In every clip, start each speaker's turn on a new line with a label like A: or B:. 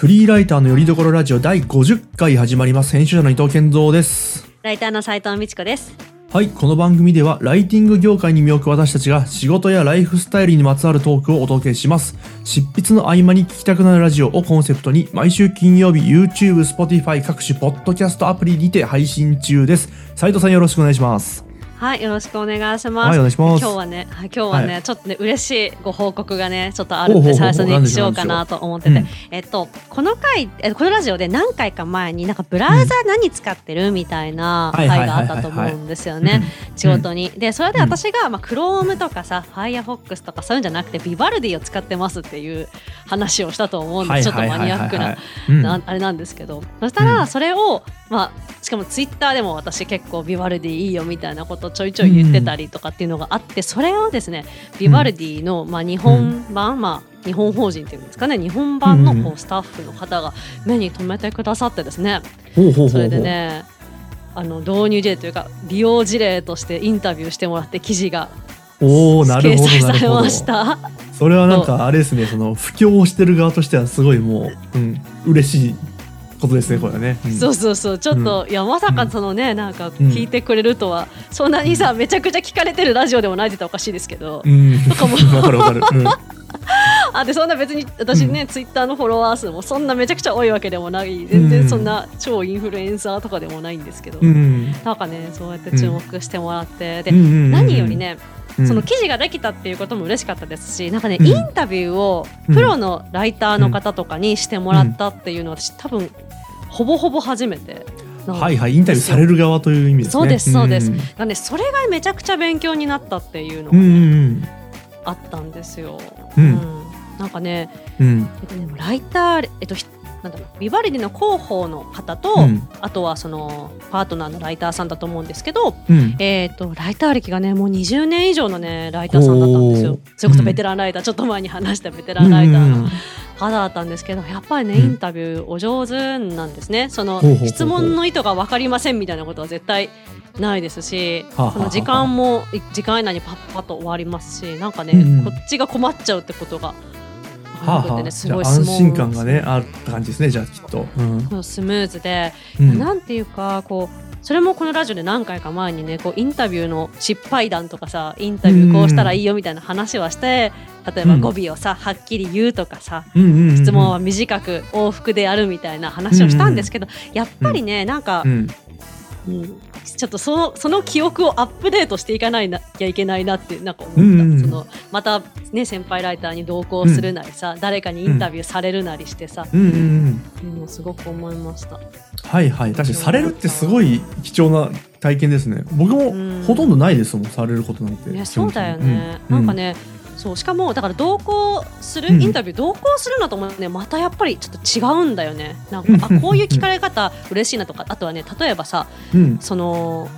A: フリーライターのよりどころラジオ第50回始まります。編集者の伊藤健三です。
B: ライターの斉藤美智子です。
A: はい、この番組ではライティング業界に身を置く私たちが仕事やライフスタイルにまつわるトークをお届けします。執筆の合間に聞きたくなるラジオをコンセプトに毎週金曜日 YouTube、Spotify 各種ポッドキャストアプリにて配信中です。斉藤さんよろしくお願いします。
B: はい、よろしくお願いします。
A: はいお願いします。
B: 今日はね、はい今日はね、
A: は
B: ちょっとね、嬉しいご報告がね、ちょっとあるんで、最初にしようかなと思ってて、
A: う。ん。
B: えっと、この回、えこのラジオで何回か前に、なんかブラウザー何使ってる？みたいな回があったと思うんですよね。仕事に。で、それで私が、まあ、Chrome とかさ、Firefox とかそういうんじゃなくて、ビバルディを使ってますっていう話をしたと思うんです。ちょっとマニアックなあれなんですけど。そしたらそれを、まあ、しかもツイッターでも私結構ビバルディいいよみたいなことをちょいちょい言ってたりとかっていうのがあって、それをですねビバルディの、まあ、日本版、まあ日本法人っていうんですかね日本版のこうスタッフの方が目に留めてくださってですねそれでねあの導入事例というか利用事例としてインタビューしてもらって記事が
A: おー、なるほど、
B: され
A: なるほど
B: ま。した。
A: それはなんかあれですねその布教をしてる側としてはすごいもう、うん、嬉しいことですねこれはね、うん。
B: そうそうそう。ちょっと、いやまさかそのねなんか聞いてくれるとは、そんなにさめちゃくちゃ聞かれてるラジオでもないって言ったらおかしいですけど、
A: うん。
B: とかも。
A: わかるわかる、うん。
B: あでそんな別に私ね、ツイッターのフォロワー数もそんなめちゃくちゃ多いわけでもない。全然そんな超インフルエンサーとかでもないんですけど、
A: うん。
B: なんかねそうやって注目してもらって、で、
A: うんうんうんうん。
B: 何よりね
A: うん
B: その記事ができたっていうことも嬉しかったですしなんかね、
A: うん。
B: インタビューをプロのライターの方とかにしてもらったっていうのは私多分ほぼほぼ初めて
A: はいはいインタビューされる側という意味ですね。
B: そうですそうです。
A: ん
B: なんかねそれがめちゃくちゃ勉強になったっていうのが
A: うんうん
B: あったんですよ。
A: うん。
B: なんかね
A: うん。
B: ライター、えっと、ひなんだろうビバルディの広報の方と、
A: うん。
B: あとはそのパートナーのライターさんだと思うんですけど、
A: うん。
B: えー、とライター歴がねもう20年以上のねライターさんだったんですよ。それこそベテランライター、ちょっと前に話したベテランライター
A: うん
B: の方だったんですけどやっぱりね、
A: うん
B: インタビューお上手なんですね。その質問の意図が分かりませんみたいなことは絶対ないですし、その時間もい時間以内にパッパッと終わりますしなんかね、
A: うん。
B: こっちが困っちゃうってことがすごい
A: 安心感がねあった感じですねじゃあきっと。うん。
B: スムーズで、
A: うん。
B: なんていうかこうそれもこのラジオで何回か前にねこうインタビューの失敗談とかさインタビューこうしたらいいよみたいな話はして、例えば
A: うん。
B: 語尾をさはっきり言うとかさ、
A: うんうんうん
B: 質問は短く往復でやるみたいな話をしたんですけど、やっぱりねなんか、
A: うん。
B: うんちょっとそのその記憶をアップデートしていかないなきゃいけないなってなんか思った、
A: うんうんうん。
B: そのまたね先輩ライターに同行するなりさ、誰かにインタビューされるなりしてさ、
A: うんうんうん。
B: うんすごく思いました。
A: はいはい。確かにされるってすごい貴重な体験ですね。僕も
B: うん。
A: ほとんどないですもんされることなんて。
B: ね、そうだよね、
A: うん。
B: なんかね、そうしかもだから同行する、
A: うん。
B: インタビュー同行するのともねまたやっぱりちょっと違うんだよね。なんかあこういう聞かれ方嬉しいなとかあとはね例えばさ
A: うん。
B: その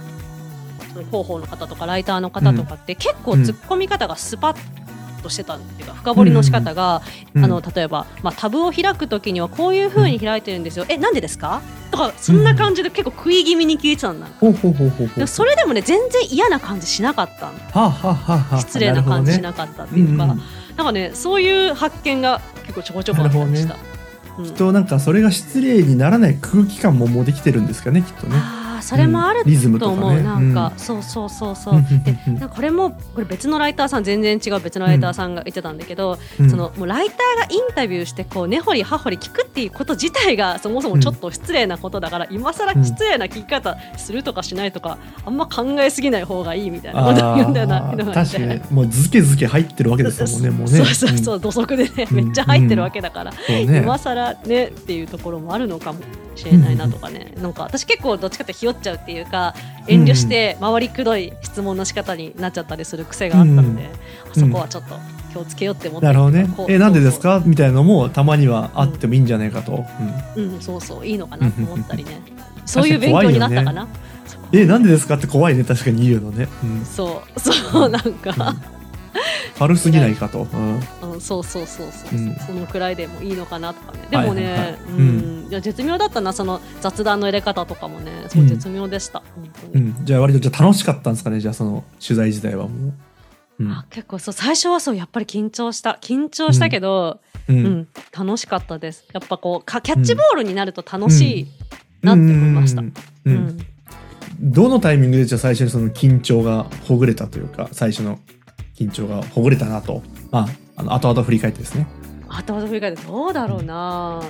B: その広報の方とかライターの方とかって、結構突っ込み方がスパッとしてたっていうか深掘りの仕方が、
A: うん
B: あの例えば、まあ、タブを開くときにはこういうふうに開いてるんですよ、えなんでですか？とかそんな感じで結構食い気味に聞いてたんだ、
A: ほうほうほうほうほう。
B: でもそれでもね全然嫌な感じしなかった。の
A: はあ、は
B: 失礼な感じし
A: な
B: なかったっていうか、
A: うんうん
B: なんかねそういう発見が結構ちょこちょこあったりした。うん。
A: きっとなんかそれが失礼にならない空気感ももうできてるんですかねきっとね
B: それもあると思う、
A: とかね
B: なんか、
A: うん。
B: そうそうそうそう。で なこれもこれ別のライターさん全然違う別のライターさんが言ってたんだけど、
A: うん。
B: そのもうライターがインタビューしてこう根掘り葉掘り聞くっていうこと自体がそもそもちょっと失礼なことだから、今更失礼な聞き方するとかしないとかあんま考えすぎない方がいいみたいなことを言うんだよな
A: 確かにもうズケズケ入ってるわけですもんねもうね。
B: そうそうそう土足でね、
A: うん。
B: めっちゃ入ってるわけだから、
A: ね
B: 今更ねっていうところもあるのかもしれないなとかね、なんか私結構どっちかってひよっちゃうっていうか遠慮して回りくどい質問の仕方になっちゃったりする癖があったので、あそこはちょっと気をつけようって思って。
A: なるほどね。えなんでですか？みたいなのもたまにはあってもいいんじゃないかと、うん。
B: うん、そうそう。いいのかなと思ったりね。そういう勉強になったかな、
A: えなんでですかって怖いね。確かに言うのね、うん。
B: そう。そうなんか、
A: 軽すぎないかと、うん。
B: うん、そうそうそうそう、
A: うん。
B: そのくらいでもいいのかなとかね。でもね、うんいや絶妙だったなその雑談の入れ方とかもね。そう
A: うん
B: 絶妙でした、本当に。
A: うん、じゃあ割とじゃあ楽しかったんですかねじゃあその取材自体はもう、うん。
B: あ結構そう最初はそうやっぱり緊張した緊張したけど、
A: う
B: うん。ん、楽しかったです。やっぱこうかキャッチボールになると楽しいなって思いました、
A: うん。
B: う
A: うんん。どのタイミングでじゃあ最初にその緊張がほぐれたというか最初の緊張がほぐれたなと。まああの後々振り返ってですね。
B: 後々振り返ってどうだろうな、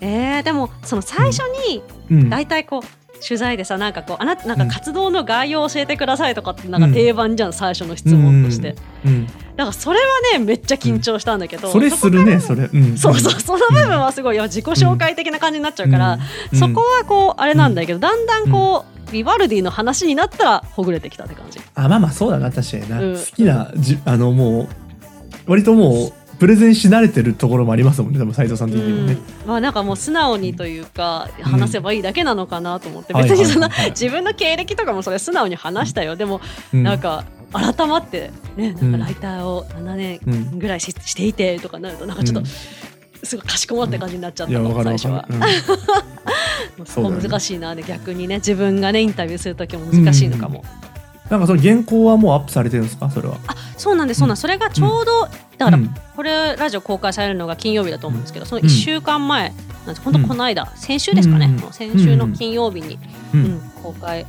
B: えー、でもその最初に
A: うん。
B: 大体こう取材でさなんかこうあなたなんか活動の概要を教えてくださいとかってなん。か定番じゃん、最初の質問として、
A: うん
B: だからそれはねめっちゃ緊張したんだけど、
A: それするねそれ、うん、
B: そうそうその部分はすごい自己紹介的な感じになっちゃうから、
A: うん。
B: そこはこうあれなんだけど、だんだんこう、ビバルディの話になったらほぐれてきたって感じ。
A: あまあまあそうだな確かにな、
B: うん。
A: 好きなじあのもう割ともうプレゼンし慣れてるところもありますもんね多分斉藤さん的にもね、
B: うん。まあなんかもう素直にというか話せばいいだけなのかなと思って、
A: はい
B: 別にその、自分の経歴とかもそれ素直に話したよ。でも
A: うん。
B: なんか改まってねなん
A: うん。
B: かライターを7年
A: うん
B: ぐらいししていてとかなるとなんかちょっと、
A: うん。
B: すごいかしこまった感じになっちゃったの、
A: わかる
B: 最初は。そこ難しいな。で逆にね自分がねインタビューする時も難しいのかも。
A: うんなんかその原稿はもうアップされてるんですか？それは。
B: あそうなんですそうなんです、それがちょうど、だから
A: うん。
B: これラジオ公開されるのが金曜日だと思うんですけどその
A: うん
B: 1週間前なんです。本当この間、先週ですかね、
A: う
B: 先週の金曜日に、
A: う
B: うんん公開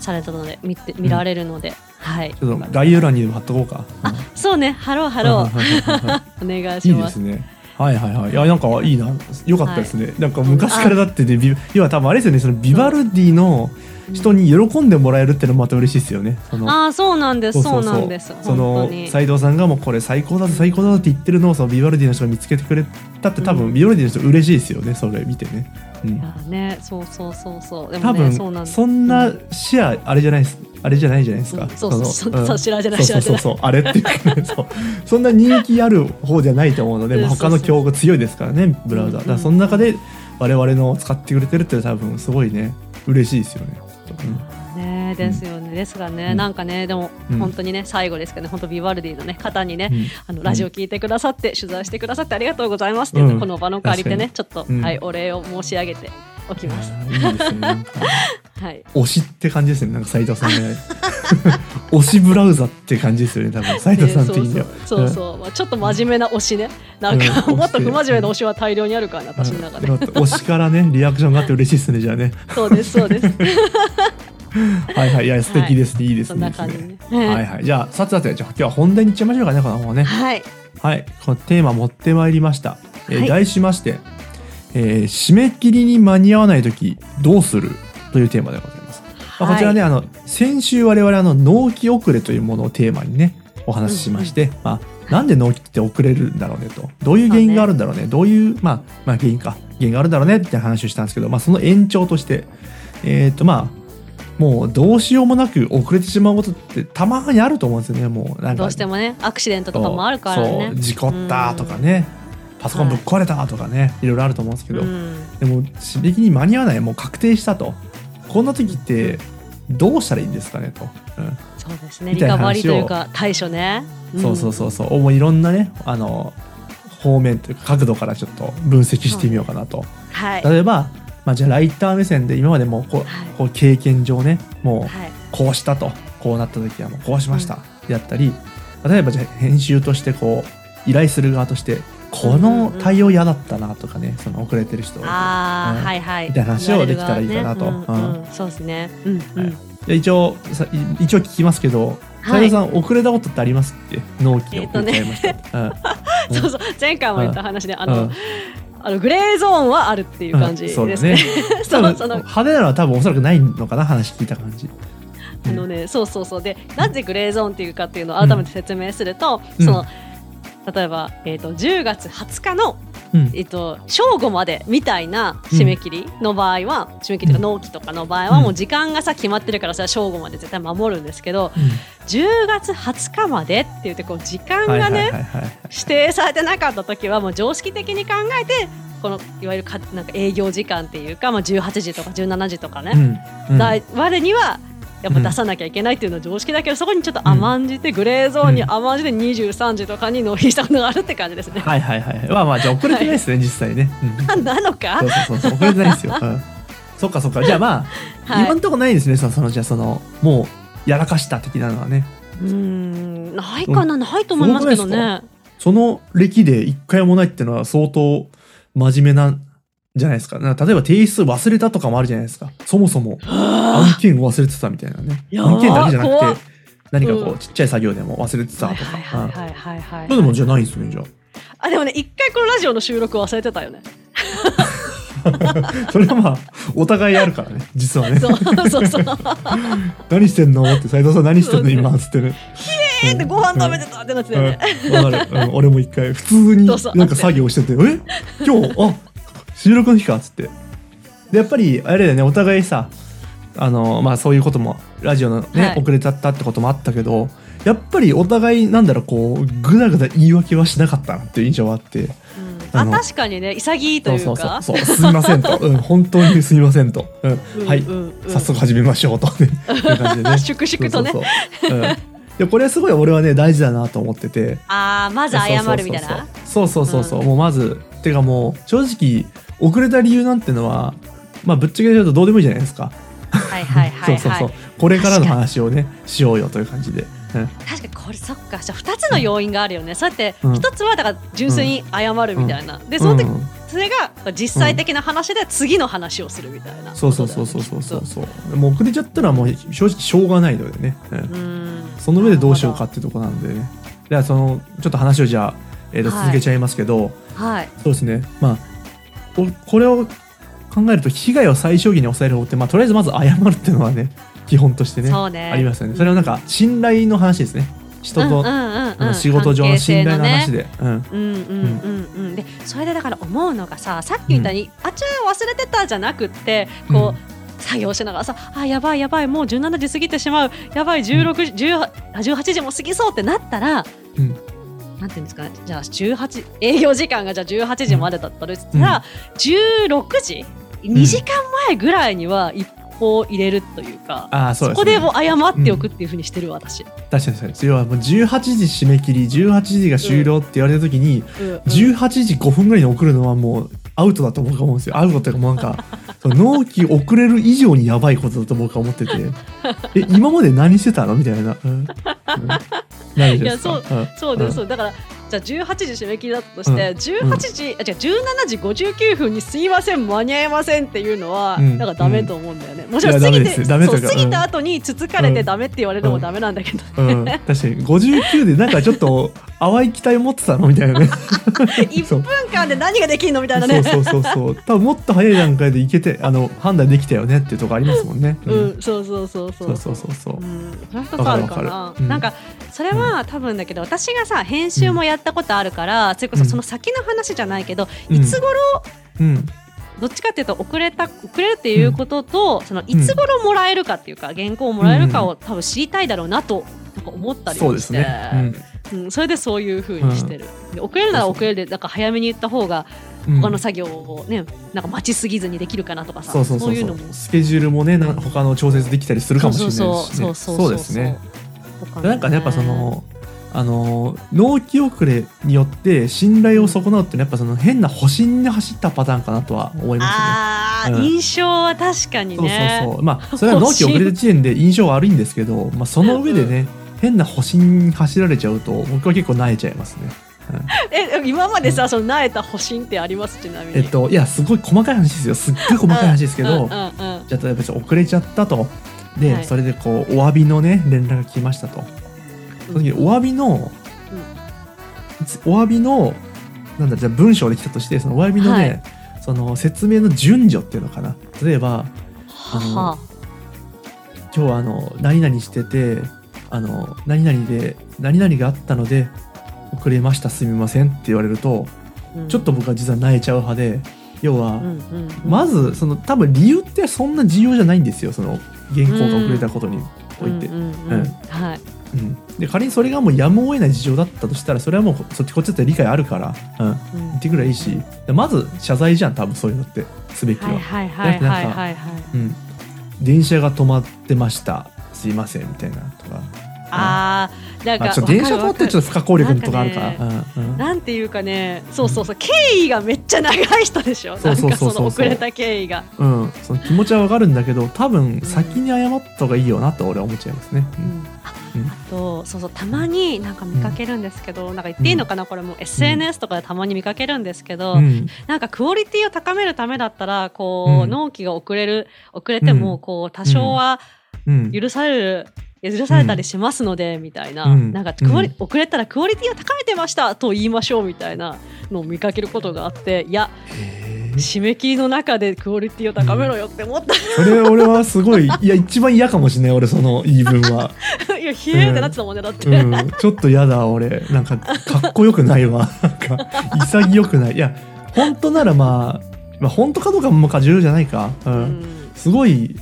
B: されたので見て見られるので、はい。
A: ちょっと概要欄に貼っとこうか。
B: あそうね。ハローハロー
A: ー
B: お願い
A: いいで
B: します
A: すねはいはいはい。いやなんかいいな。良かったですね、なんか昔からだってねビ要は多分あれですよね。そのビバルディの人に喜んでもらえるってのもまた嬉しいですよね。
B: ああそうなんです。そうなんです。
A: その
B: 本当に。
A: 斉藤さんがもうこれ最高だぞ最高だぞって言ってるのをそのビバルディの人が見つけてくれたって多分、
B: うん。
A: ビバルディの人嬉しいですよね。それ見てね、うん。
B: いやねそうそうそうそう。で
A: 多
B: もね
A: 分
B: そうなん
A: な
B: う
A: 視野あれじゃないです。あれじゃないじゃないですか、
B: うんそうそうそうそう知らじゃない
A: そうそうそうあれっていうかね。そう。そんな人気ある方じゃないと思うので、まあ
B: うん
A: 他の競合強いですからねブラウザ、
B: うん
A: だからその中で我々の使ってくれてるって多分すごいね嬉しいですよね。うん
B: ねですよね、ですがね、
A: うん。
B: なんかねでも
A: うん。
B: 本当にね最後ですけどね本当ビバルディのね方にね、
A: うん。
B: あのラジオ聞いてくださって、取材してくださってありがとうございますっていうこの場の借りてねちょっと、
A: うん。
B: はいお礼を申し上げておきます。はい。
A: 推しって感じですねなんか斉藤さんね。推しブラウザって感じですよね多分斉藤さん的には、
B: ねそうそうまあ、ちょっと真面目な推しね。なんか、
A: うん。
B: もっと不真面目な推しは大量にあるからな私の中で、
A: うん。推しからねリアクションがあって嬉しいですねじゃあね。
B: そうですそうです
A: はいはいいや素敵ですね、い、いです
B: そん
A: ね
B: な感じね。
A: はいはい。じゃあさてさてじゃあ今日は本題に行っちゃいましょうかねこのままね。
B: はい。
A: はい。このテーマ持ってまいりました、えー
B: はい。
A: 題しまして、えー締め切りに間に合わない時どうする？というテーマでございます、まあこちらね、あの先週我々あの納期遅れというものをテーマにねお話ししまして、まあ、なんで納期って遅れるんだろうねと。どういう原因があるんだろうね。どういう、まあ、まあ原因か。原因があるんだろうねって話をしたんですけど、まあ、その延長としてえっ、とまあもうどうしようもなく遅れてしまうことってたまにあると思うんですよね。もうなんか
B: どうしてもねアクシデントとかもあるから
A: そ
B: ね
A: う事故ったとかね、パソコンぶっ壊れたとかね、い、ろいろあると思うんですけど、
B: うん。
A: でも締め切りに間に合わない。もう確定したと。こんな時ってどうしたらいいんですかねと、うん。
B: そうですね。リカバリーというか対処ね、
A: そうそうそうそう。もういろんなねあの方面というか角度からちょっと分析してみようかなと、
B: はい。
A: 例えば、まあ、じゃあライター目線で今までもうこう,、
B: はい。
A: こう経験上ねもう
B: はい。
A: こうしたとこうなった時はもうこうしました、やったり例えばじゃあ編集としてこう依頼する側としてこの対応嫌だったなとかねその遅れてる人
B: ああ、
A: うん。
B: はいはい。
A: みたいな話をできたらいいかなと。うん。
B: そうですね。うんうん、
A: はい。で一応さい一応聞きますけど
B: はい。
A: 斉藤さん、遅れたことってありますって納期を遅れちゃいました、うん。
B: そうそう。前回も言った話で、あの、
A: うん
B: あのグレーゾーンはあるっていう感じですね。
A: うんそうだね。
B: その
A: 派手なのは多分おそらくないのかな話聞いた感じ。
B: あのねそうそうそう。でなぜグレーゾーンっていうかっていうのを改めて説明すると、
A: うん。
B: その例えば、えー、と10月20日の、
A: うん。
B: えー、と正午までみたいな締め切りの場合は、締め切りとか納期とかの場合は、
A: うん。
B: もう時間がさ決まってるからさ正午まで絶対守るんですけど
A: うん。
B: 10月20日までって言ってこう時間がね、指定されてなかった時はもう常識的に考えてこのいわゆるかなんか営業時間っていうか、まあ、18時とか17時とかね、
A: うん。うん。
B: にはやっぱ出さなきゃいけないっていうのは常識だけど、そこにちょっと甘んじて、グレーゾーンに甘んじて23時とかに納品したことがあるって感じですね。
A: はいはいはい。まあまあじゃあ遅れてないですね、実際ね、うん。
B: なのか？
A: そうそうそう遅れてないですよ、うん、そっかそっか。じゃあまあ、
B: はい。
A: 今んとこないですねそのそのじゃあそのもうやらかした的なのはね。
B: うーんないかな、ないと思いますけどね。
A: その歴で一回もないっていうのは相当真面目なんじゃないですか。か例えば提出忘れたとかもあるじゃないですか。そもそも案件を忘れてたみたいなね。案件だけじゃなくて、何かこ
B: う
A: うんちっちゃい作業でも忘れてた
B: はい
A: とか。
B: はい
A: うん
B: はいはいはい
A: それでもじゃないんですね、じゃ
B: あでもね一回このラジオの収録忘れてたよね
A: あ。それはまあ、お互いあるからね、実はね。
B: そうそうそう
A: 何してんのって、斉藤さん何してんの今、つってね。
B: えーってご飯食べてたってなってたよね、
A: うん、わかる、うん、俺も一回普通になんか作業してて「え今日あ収録の日か」っつって。でやっぱりあれだよねお互いさあのまあそういうこともラジオのね、
B: はい。
A: 遅れちゃったってこともあったけどやっぱりお互いなんだろうこうぐだぐだ言い訳はしなかったなっていう印象があって。
B: うん。
A: あの
B: あ確かにね潔いと
A: そうそう
B: いうか
A: そうそう。すみませんと、うん、本当にすみませんと、うん。
B: うん
A: はい、
B: うんうん。
A: 早速始めましょうと。ねいう感じでね。
B: 粛々とね。
A: そうそうそう、うん、でこれはすごい俺はね大事だなと思ってて。
B: あーまず謝るみたいな。
A: そうそうそうそう、
B: うん
A: もうまずてかもう正直遅れた理由なんてのはまあぶっちゃけ言うとどうでもいいじゃないですか、
B: はいはいはいはい。
A: そうそうそう。これからの話をねしようよという感じで、うん、
B: 確かにこれそっか。じゃあ2つの要因があるよね、そうやって
A: うん。
B: 1つはだから純粋に謝るみたいな、でその時、
A: うん。
B: それが実際的な話で次の話をするみたいな、
A: そうそうそうそうそうそう。そうもう遅れちゃったらもう正直しょうがないのでね、うん。
B: うん。
A: その上でどうしようかっていうところなんでね。ではそのちょっと話をじゃあ、えーと
B: はい。
A: 続けちゃいますけど、
B: はい。
A: そうですね。まあここれを考えると被害を最小限に抑える方って、まあ、とりあえずまず謝るっていうのはね基本としてね
B: ね。
A: ありますよね。それはなんか信頼の話ですね。人と、仕事上の信頼の話で、うん。
B: 性のねうんうんうんうん。でそれでだから思うのがささっきみたいに、あちゃ忘れてたじゃなくってこう、作業しながらさあやばいやばいもう17時過ぎてしまう。やばい16時、18 18時も過ぎそうってなったら
A: うん
B: なんていうんですか？ねじゃあ18営業時間がじゃあ18時までだったとしたら、16時？2時間前ぐらいには一報入れるというか、
A: ああそうね、
B: そこでもう謝っておくっていうふうにしてる私、
A: 確かにそうです要はもう18時締め切り18時が終了って言われた時に、
B: うん。うん。
A: 18時5分ぐらいに送るのはもうアウトだと僕は思うんですよアウトっていうかもうなんか その納期遅れる以上にやばいことだと僕は思ってて。え今まで何してたの？みたいな、うんい
B: や
A: うん。
B: そうです、そう。だからじゃあ18時締め切りだったとして、18時、あ違う17時59分にすいません間に合いませんっていうのは、
A: うん。
B: なんかダメと思うんだよね、もちろん過ぎてそう過ぎた後につつかれてダメって言われるのもダメなんだけど、
A: うん、確かに59でなんかちょっと淡い期待持ってたのみたいなね。
B: 1
A: そう
B: 分間で何ができるのみたいなね。
A: そうそうそうそう。多分もっと早い段階でいけてあの判断できたよねっていうところありますもんね、
B: う、ん、そうそうそうそう
A: そう。そうそうそう。
B: うん、それは一つあるかな。
A: わかるわかる。うん。
B: なんかそれは多分だけど私がさ編集もやったことあるから、それこそその先の話じゃないけど、
A: うん。
B: いつ頃
A: うん。
B: どっちかっていうと遅れた遅れるっていうことと、そのいつ頃もらえるかっていうか、原稿をもらえるかを多分知りたいだろうなとなんか思ったりもして。
A: そうですね、
B: うん。それでそういうふうにしてる、で遅れるなら遅れるでなんか早めに言った方が
A: うん。うん
B: 他の作業をね、なんか待ちすぎずにできるかなとかさ
A: そうそうそうそう。
B: いうのも。
A: スケジュールもねな他の調節できたりするかもしれないし、ね、
B: そうそうそう。
A: そうですね
B: とか
A: なんかねやっぱそのあの納期遅れによって信頼を損なうっていうのはやっぱその変な保身に走ったパターンかなとは思います
B: あー、
A: うん。
B: 印象は確かに
A: ね。
B: ね
A: そうそうそう。まあそれは納期遅れた時点で印象悪いんですけど、まあ、その上でね、変な保身に走られちゃうと僕は結構萎えちゃいますね。
B: え今までさその慣れた保身ってあります？ちなみに。
A: えっといやすごい細かい話ですよ。すっごい細かい話ですけど、
B: うんうんうん
A: じゃあ例えば遅れちゃったとで、
B: はい。
A: それでこうお詫びのね連絡が来ましたと。その時お詫びの、お詫びのなんだじゃあ文章で来たとしてそのお詫びのね、
B: はい。
A: その説明の順序っていうのかな。例えばあの
B: は
A: 今日はあの何々しててあの何々で何々があったので遅れましたすみませんって言われると
B: あ
A: ちょっと僕は実は泣いちゃう派で要は、まずその多分理由ってそんな重要じゃないんですよその原稿が遅れたことにおいて。
B: うん
A: で仮にそれがもうやむを得ない事情だったとしたらそれはもうそっちこっちだって理解あるから、うん、
B: うん。
A: 言ってくればいいし。でまず謝罪じゃん多分そういうのってすべきは、
B: はいはいはいはいはいはい。
A: うん、電車が止まってました。すいませんみたいなとか
B: あーなんか
A: まあ、電車止まってちょっと不可抗力のとかあるから。
B: なんか
A: うんうん。
B: なんていうかねそうそうそう経緯がめっちゃ長い人でしょ。
A: そうそうそうそう。
B: なんかその遅れた経緯が。
A: うん、その気持ちはわかるんだけど多分先に謝った方がいいよなと俺は思っちゃいますね。うん。
B: あとそうそうたまになんか見かけるんですけど、なんか言っていいのかな、これも。SNS とかでたまに見かけるんですけど、
A: うん。
B: なんかクオリティを高めるためだったらこう、
A: うん。
B: 納期が遅れる遅れてもこう多少は
A: うん。
B: 許される、許されたりしますので、みたいな、
A: うん。
B: なんかクオリ、
A: うん。
B: 遅れたらクオリティを高めてましたと言いましょうみたいなのを見かけることがあっていや締め切りの中でクオリティを高めろよって思った、
A: それ俺はすごい いや一番嫌かもしれない俺その言い分は。
B: いやひえーってなってたもんねだって、
A: うん、ちょっと嫌だ俺。なんかかっこよくないわ。なんか潔くない。いや本当ならまあ、まあ、本当かどうかもまあ重要じゃないか、うん。
B: うん。
A: すごい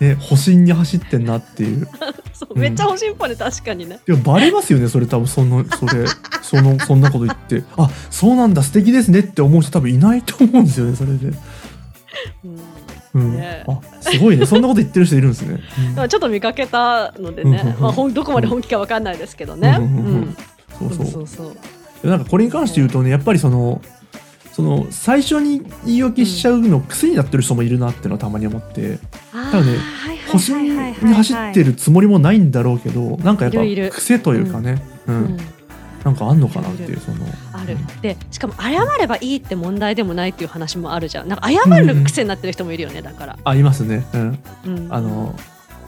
A: ね保身に走ってんなっていう。
B: そうめっちゃ欲しいっぽいね確かにね。
A: いやバレますよねそれ多分そのそれ。そのそんなこと言って。あそうなんだ素敵ですねって思う人多分いないと思うんですよねそれで、
B: うん。
A: うん。
B: ね。
A: あすごいねそんなこと言ってる人いるんですね、うん。
B: まあちょっと見かけたのでね
A: うんうんうん、
B: まあ、どこまで本気かわかんないですけどね。
A: うんうんうん
B: うん
A: そうそう。
B: そうそう
A: でなんかこれに関して言うとねやっぱりそのその最初に言い訳しちゃうの癖になってる人もいるなっていうのはたまに思って。多分ね
B: はい
A: 保身
B: はいはいはいはい。
A: に走ってるつもりもないんだろうけどなんかやっぱ癖というかね。う
B: うん。ん。
A: なんかあんのかなってい
B: いうる
A: その。
B: ある。でしかも謝ればいいって問題でもないっていう話もあるじゃん。なんか謝る癖になってる人もいるよねだから、
A: ありますね。うん。
B: うん、
A: あの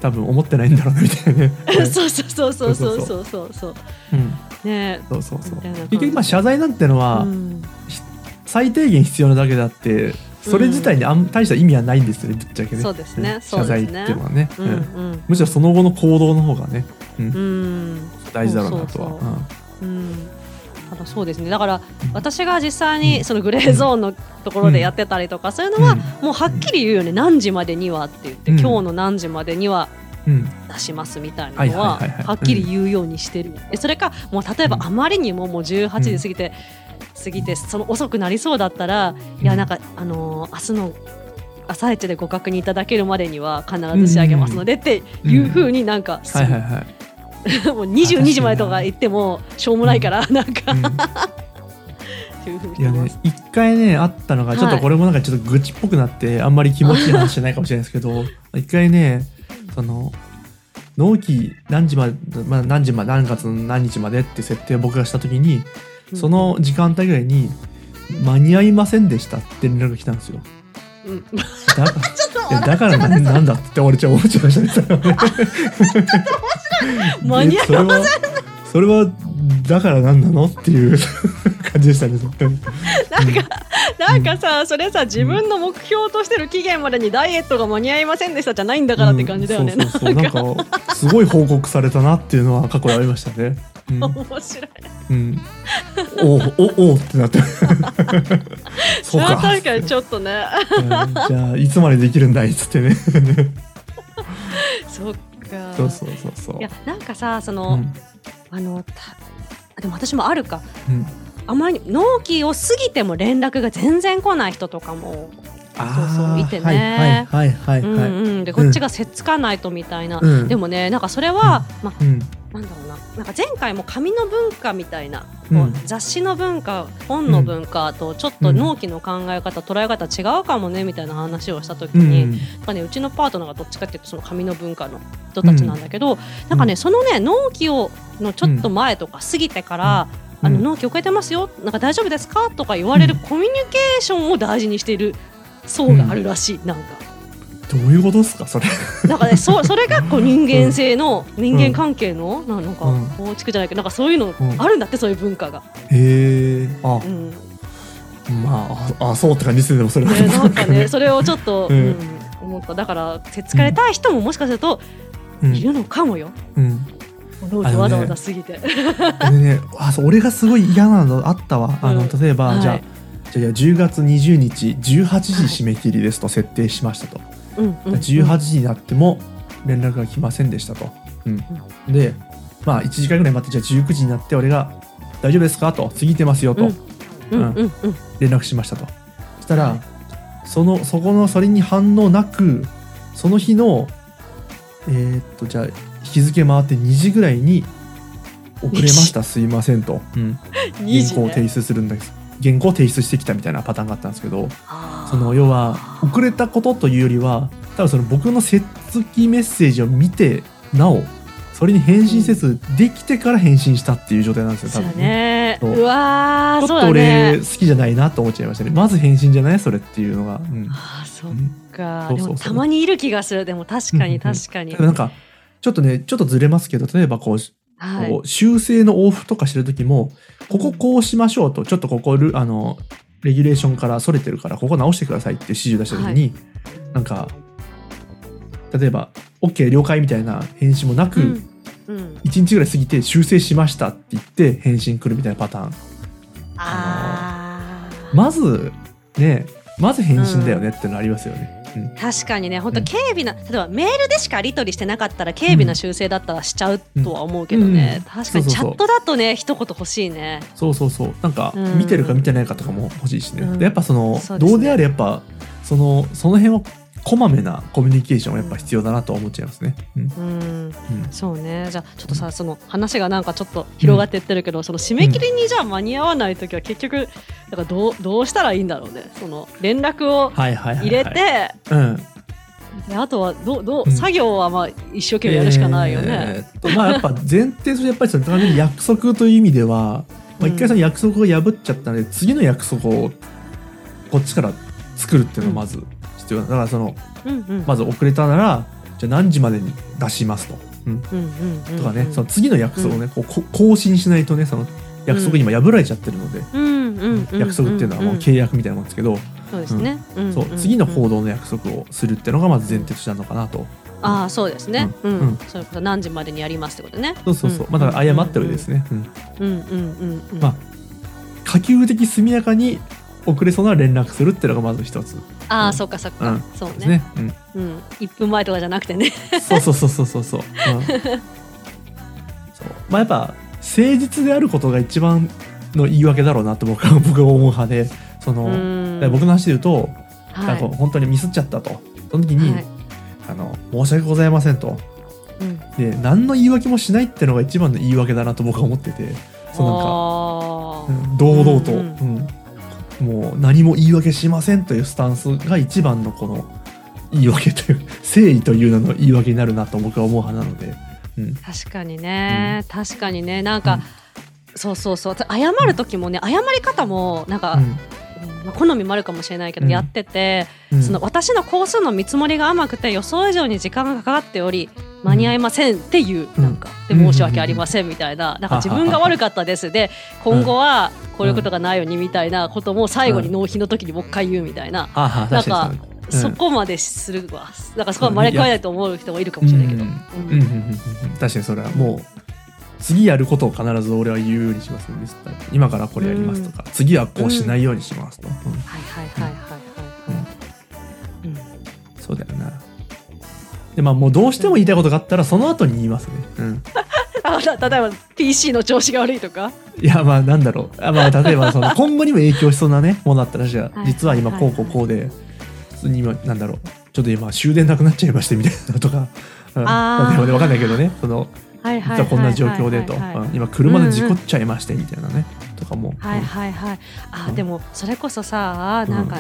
A: 多分思ってないんだろうなみたいなね。
B: そうそうそうそうそうそうそうそう
A: う。ん。
B: ね。
A: そうそうそう。結局まあ謝罪なんてのは
B: うん
A: 最低限必要なだけであってそれ自体にあん大した意味はないんですよねぶっちゃけね。
B: そうですね
A: 謝罪っていうのはね。
B: う
A: うん。ん
B: うん。
A: むしろその後の行動の方がね
B: うん。
A: 大事だろうなとは。
B: そう
A: ん。
B: そうですね。だから私が実際にそのグレーゾーンのところでやってたりとかそういうのはもうはっきり言うよね。何時までにはって言って、
A: うん。
B: 今日の何時までには
A: うん。
B: 出しますみたいなのは
A: は
B: っきり言うようにしてる、でそれかもう例えば
A: うん。
B: あまりにももう18時過ぎて、過ぎてその遅くなりそうだったら、いやなんかあのー明日の朝一でご確認いただけるまでには必ず仕上げますのでっていうふうになんか
A: はいはいはい。
B: もう22時までとか言ってもしょうもないからなんか、
A: うん。
B: っていうふうにし
A: いやね。一回ねあったのがちょっとこれもなんかちょっと愚痴っぽくなってあんまり気持ちいい話じゃないかもしれないですけど 一回ねその納期何時まで、まあ、何時まで何月の何日までって設定を僕がした時にその時間帯ぐらいに間に合いませんでしたって連絡が来たんですよ。
B: うん、
A: だ からだからなんなんだって俺ちょっと思っちゃいましたねそれはね。
B: 間に合い
A: それはそれはだからなんなのっていう 感じでしたね。
B: なんか、なんかさ、それさ、自分の目標としてる期限までにダイエットが間に合いませんでしたじゃないんだからって感じだよね。
A: うんそうそうそう
B: な
A: なんん
B: か、
A: かすごい報告されたなっていうのは過去にありましたね。うん
B: 面白い。
A: うん、おうおおうってなって。
B: そ
A: そうか。
B: 確かにちょっとね。
A: うんじゃあいつまでできるんだい？っつってね。
B: そっか。
A: そうそうそうそう。
B: いや、なんかさ、そ
A: うん。
B: の、あの、たでも私もあるか。
A: うん。
B: あまり納期を過ぎても連絡が全然来ない人とかも、
A: あ
B: そうそう
A: ー
B: いてね。
A: はいはいはい
B: うん
A: はいはい。
B: うん、でこっちがせっつかないとみたいな、
A: うん。
B: でもねなんかそれは、まあ
A: うん
B: なんだろうな。なんか前回も紙の文化みたいな、
A: うん。
B: 雑誌の文化本の文化とちょっと納期の考え方、捉え方違うかもねみたいな話をした時
A: う
B: に、
A: ん。
B: なんかね、うちのパートナーがどっちかっていうとその紙の文化の人たちなんだけど、なんかねそのね納期をのちょっと前とか過ぎてから、あの
A: うん
B: 納期遅れてますよなんか大丈夫ですかとか言われるコミュニケーションを大事にしている層があるらしい、なんか。
A: どういうことですかそれ。
B: なんかね、そそれがこう人間性の、人間関係のななんか
A: うん
B: 構築じゃないけどなんかそういうの
A: うん
B: あるんだってそういう文化が。
A: へえあ。
B: うん。
A: まああそうって感じですねでもそれは
B: ね、なんかねそれをちょっと、
A: う
B: うんん思った。だからせっつかれたい人ももしかすると
A: うん。
B: いるのかもよ。
A: うん。
B: わざわざ過ぎて。
A: あそう俺がすごい嫌なのあったわ。あの
B: うん
A: 例えば、
B: はい。
A: じゃあじゃあ10月20日18時締め切りですと設定しましたと、
B: うんうんうん
A: 18時になっても連絡が来ませんでしたと、うん。でまあ1時間ぐらい待ってじゃあ19時になって俺が「大丈夫ですか?」と「過ぎてますよ」と。
B: うん。うんうんうん。
A: 連絡しましたと。そしたら、
B: はい。
A: そのそこのそれに反応なくその日のえーっとじゃあ日付回って2時ぐらいに「遅れました。すいません」と、うん、
B: 2時
A: 原稿を提
B: ね。
A: 出するんです原稿を提出してきたみたいなパターンがあったんですけどその要は遅れたことというよりは多分その僕の接続メッセージを見てなおそそれに返信せずできてから返信したっていう状態なんですよ多分
B: ね。
A: そう
B: う。わー
A: ちょっと俺好きじゃないなと思っちゃいましたね。まず返信じゃない？それっていうのが、うん。
B: あーそっ
A: うん。
B: かでもたまにいる気がする。でも確かに確かに、
A: なんかちょっとねちょっとずれますけど例えばこう
B: はい。
A: 修正の往復とかしてる時もこここうしましょうとちょっとここルあのレギュレーションからそれてるからここ直してくださいって指示を出した時に、なんか例えば OK 了解みたいな返信もなく、
B: うん。うん。
A: 1日ぐらい過ぎて修正しましたって言って返信来るみたいなパターン。
B: あー。
A: まずねまず返信だよねってのありますよね。うん。
B: 確かにね本当
A: うん。
B: 軽微な、例えばメールでしかやり取りしてなかったら軽微な修正だったらしちゃうとは思うけどね、
A: うん。
B: 確かにチャットだとね一言欲しいね。
A: そうそうそう。なんか
B: うん。
A: 見てるか見てないかとかも欲しいしね、やっぱそのどうであれやっぱそのその辺はこまめなコミュニケーションはやっぱ必要だなとは思っちゃいますね。うん。
B: うん。
A: うん。
B: そうね。じゃあちょっとさその話がなんかちょっと広がってってるけど、その締め切りにじゃあ間に合わない時は結局だからどうどうしたらいいんだろうね。その連絡を入れて、
A: うん、
B: であとはどうどう、
A: うん。
B: 作業はまあ一生懸命やるしかないよね。
A: えーまあやっぱ前提としてやっぱりその約束という意味では、まあ、一回その約束を破っちゃったので、次の約束をこっちから作るっていうのがまず必要だだからその
B: うんうん
A: まず遅れたならじゃあ何時までに出しますと。うん
B: うんうんうん
A: とかね、その次の約束をね、こうこ更新しないとねその約束に今破られちゃってるので、
B: うんうんうん
A: 約束っていうのはもう契約みたいなもんですけど、
B: そうですね。ん
A: そう次の行動の約束をするっていうのがまず前提としてあるのかなと。
B: ああそうですね。うん。
A: うん
B: そういうこと何時までにやりますってことね。
A: そうそうそう、
B: ん
A: まあだから謝っておいてですね。うん
B: うんうんうんうん。
A: まあ可及的速やかに遅れそうなら連絡するっていうのがまず一つ
B: ああ、
A: うん
B: そっかそっか
A: うん。
B: そうね。
A: ですね。うん
B: うん。一分前とかじゃなくてね。
A: そうそうそうそうそうそう。うんそうまあやっぱ誠実であることが一番の言い訳だろうなと僕は 僕は思う派で、その、
B: うん
A: 僕の話で言うと、
B: はい
A: 本当にミスっちゃったと。その時に、
B: はい
A: あの申し訳ございませんと。
B: うん
A: で何の言い訳もしないっていうのが一番の言い訳だなと僕は思ってて、そうなんか。
B: あ
A: うん堂々と、
B: う
A: うんんもう何も言い訳しませんというスタンスが一番のこの言い訳という誠意というのの言い訳になるなと僕は思う派なので、うん、
B: ー確かにね、確かにね。なんか、そうそうそう。謝る時もね謝り方もなんか、うんまあ、好みもあるかもしれないけど、
A: うん。
B: やってて、
A: うん。
B: その私の工数の見積もりが甘くて予想以上に時間がかかっており間に合いませんっていう、
A: うん。
B: なんかで申し訳ありませんみたいな,、なんか自分が悪かったです。で今後はこういうことがないようにみたいなことも最後に納品の時にもう一回言うみたいな、
A: ああ確かにそ
B: こまでするわだからそこは招かれないと思う人もいるかもしれないけど。
A: うん。
B: うん。
A: うん。確かにそれはもう次やることを必ず俺は言うようにしますね今からこれやりますとか、次はこうしないようにしますと、うん。
B: はいはいはいはいはい。はい。うん。
A: そうだよな。でまあもうどうしても言いたいことがあったらその後に言いますね、うん、
B: あた例えば PC の調子が悪いとか？
A: いやまあなんだろう。あまあ例えばその 今後にも影響しそうなねものだったらじゃあ
B: はい。
A: 実は今こうこうこうで普通に今なんだろう。ちょっと今終電なくなっちゃいましてみたいなのとか、うん、
B: あー。
A: 例えばねわかんないけどね。その
B: はいは
A: こんな状況でと。今車で事故っちゃいましてみたいなね。とかも、
B: はい
A: うん
B: はいはい。あ
A: うん。
B: でもそれこそさなんか、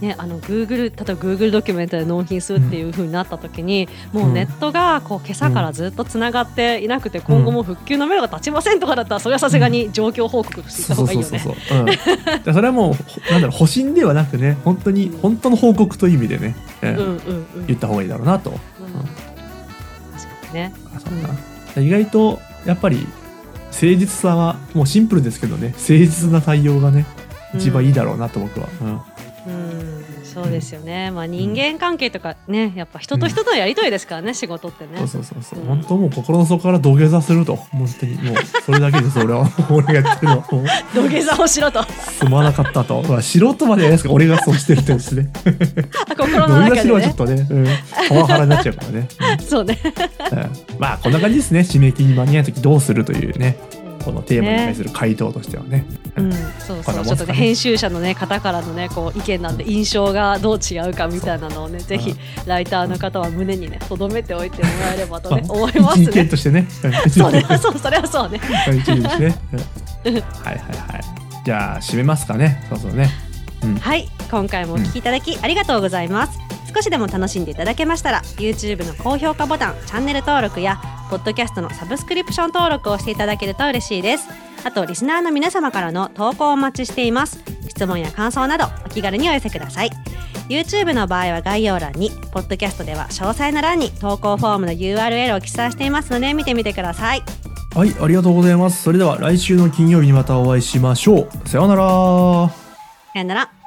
B: ね、あの Google 例えば Google ドキュメントで納品するっていう風になった時に、もうネットがこう今朝からずっとつながっていなくて、今後も復旧のめどが立ちませんとかだったらそれはさすがに状況報告していた方がいいよね。
A: それはもうほなんだろう保身ではなくね本当に本当の報告という意味でね、うん
B: うんうんうん。
A: 言った方がいいだろうなと。
B: うん。確かにね。
A: あそうだな意外とやっぱり誠実さはもうシンプルですけどね。誠実な対応がね一番いいだろうなと僕は、うん、
B: そうですよね。まあ人間関係とかね、やっぱ人と人とのやりとりですからね、仕事ってね。
A: そうそうそうそう、
B: うん。
A: 本当もう心の底から土下座すると。本当にもうそれだけです。俺は俺がやってるのはもう。
B: 土下座をしろと。
A: すまなかったと、まあ、素人までやりますか俺がそうしてるってですね
B: 心の
A: 土下座
B: 中でね。
A: しろはちょっ。とね、うん、パワハラになっちゃうからね、
B: そうね。
A: うん。うんまあこんな感じですね。締め切りに間に合う時どうするというねこのテーマに対する回答としてはね。
B: うん、そうそう、ちょっとね、編集者のね、方からのね、こう意見なんで、印象がどう違うかみたいなのをね、ぜひライターの方は胸にね、留めておいてもらえればとね、
A: まあ
B: 思います
A: 一意見
B: ね。
A: としてね。
B: そうね、そう、それはそうね。
A: はいはいはい。じゃあ締めますかね。そうそうね。うん。
B: はい、今回もお聞きいただきありがとうございます。少しでも楽しんでいただけましたら YouTube の高評価ボタンチャンネル登録やポッドキャストのサブスクリプション登録をしていただけると嬉しいですあとリスナーの皆様からの投稿をお待ちしています質問や感想などお気軽にお寄せください YouTube の場合は概要欄にポッドキャストでは詳細な欄に投稿フォームの URL を記載していますので見てみてください
A: はい、ありがとうございます。それでは来週の金曜日にまたお会いしましょう。さようなら。
B: さよなら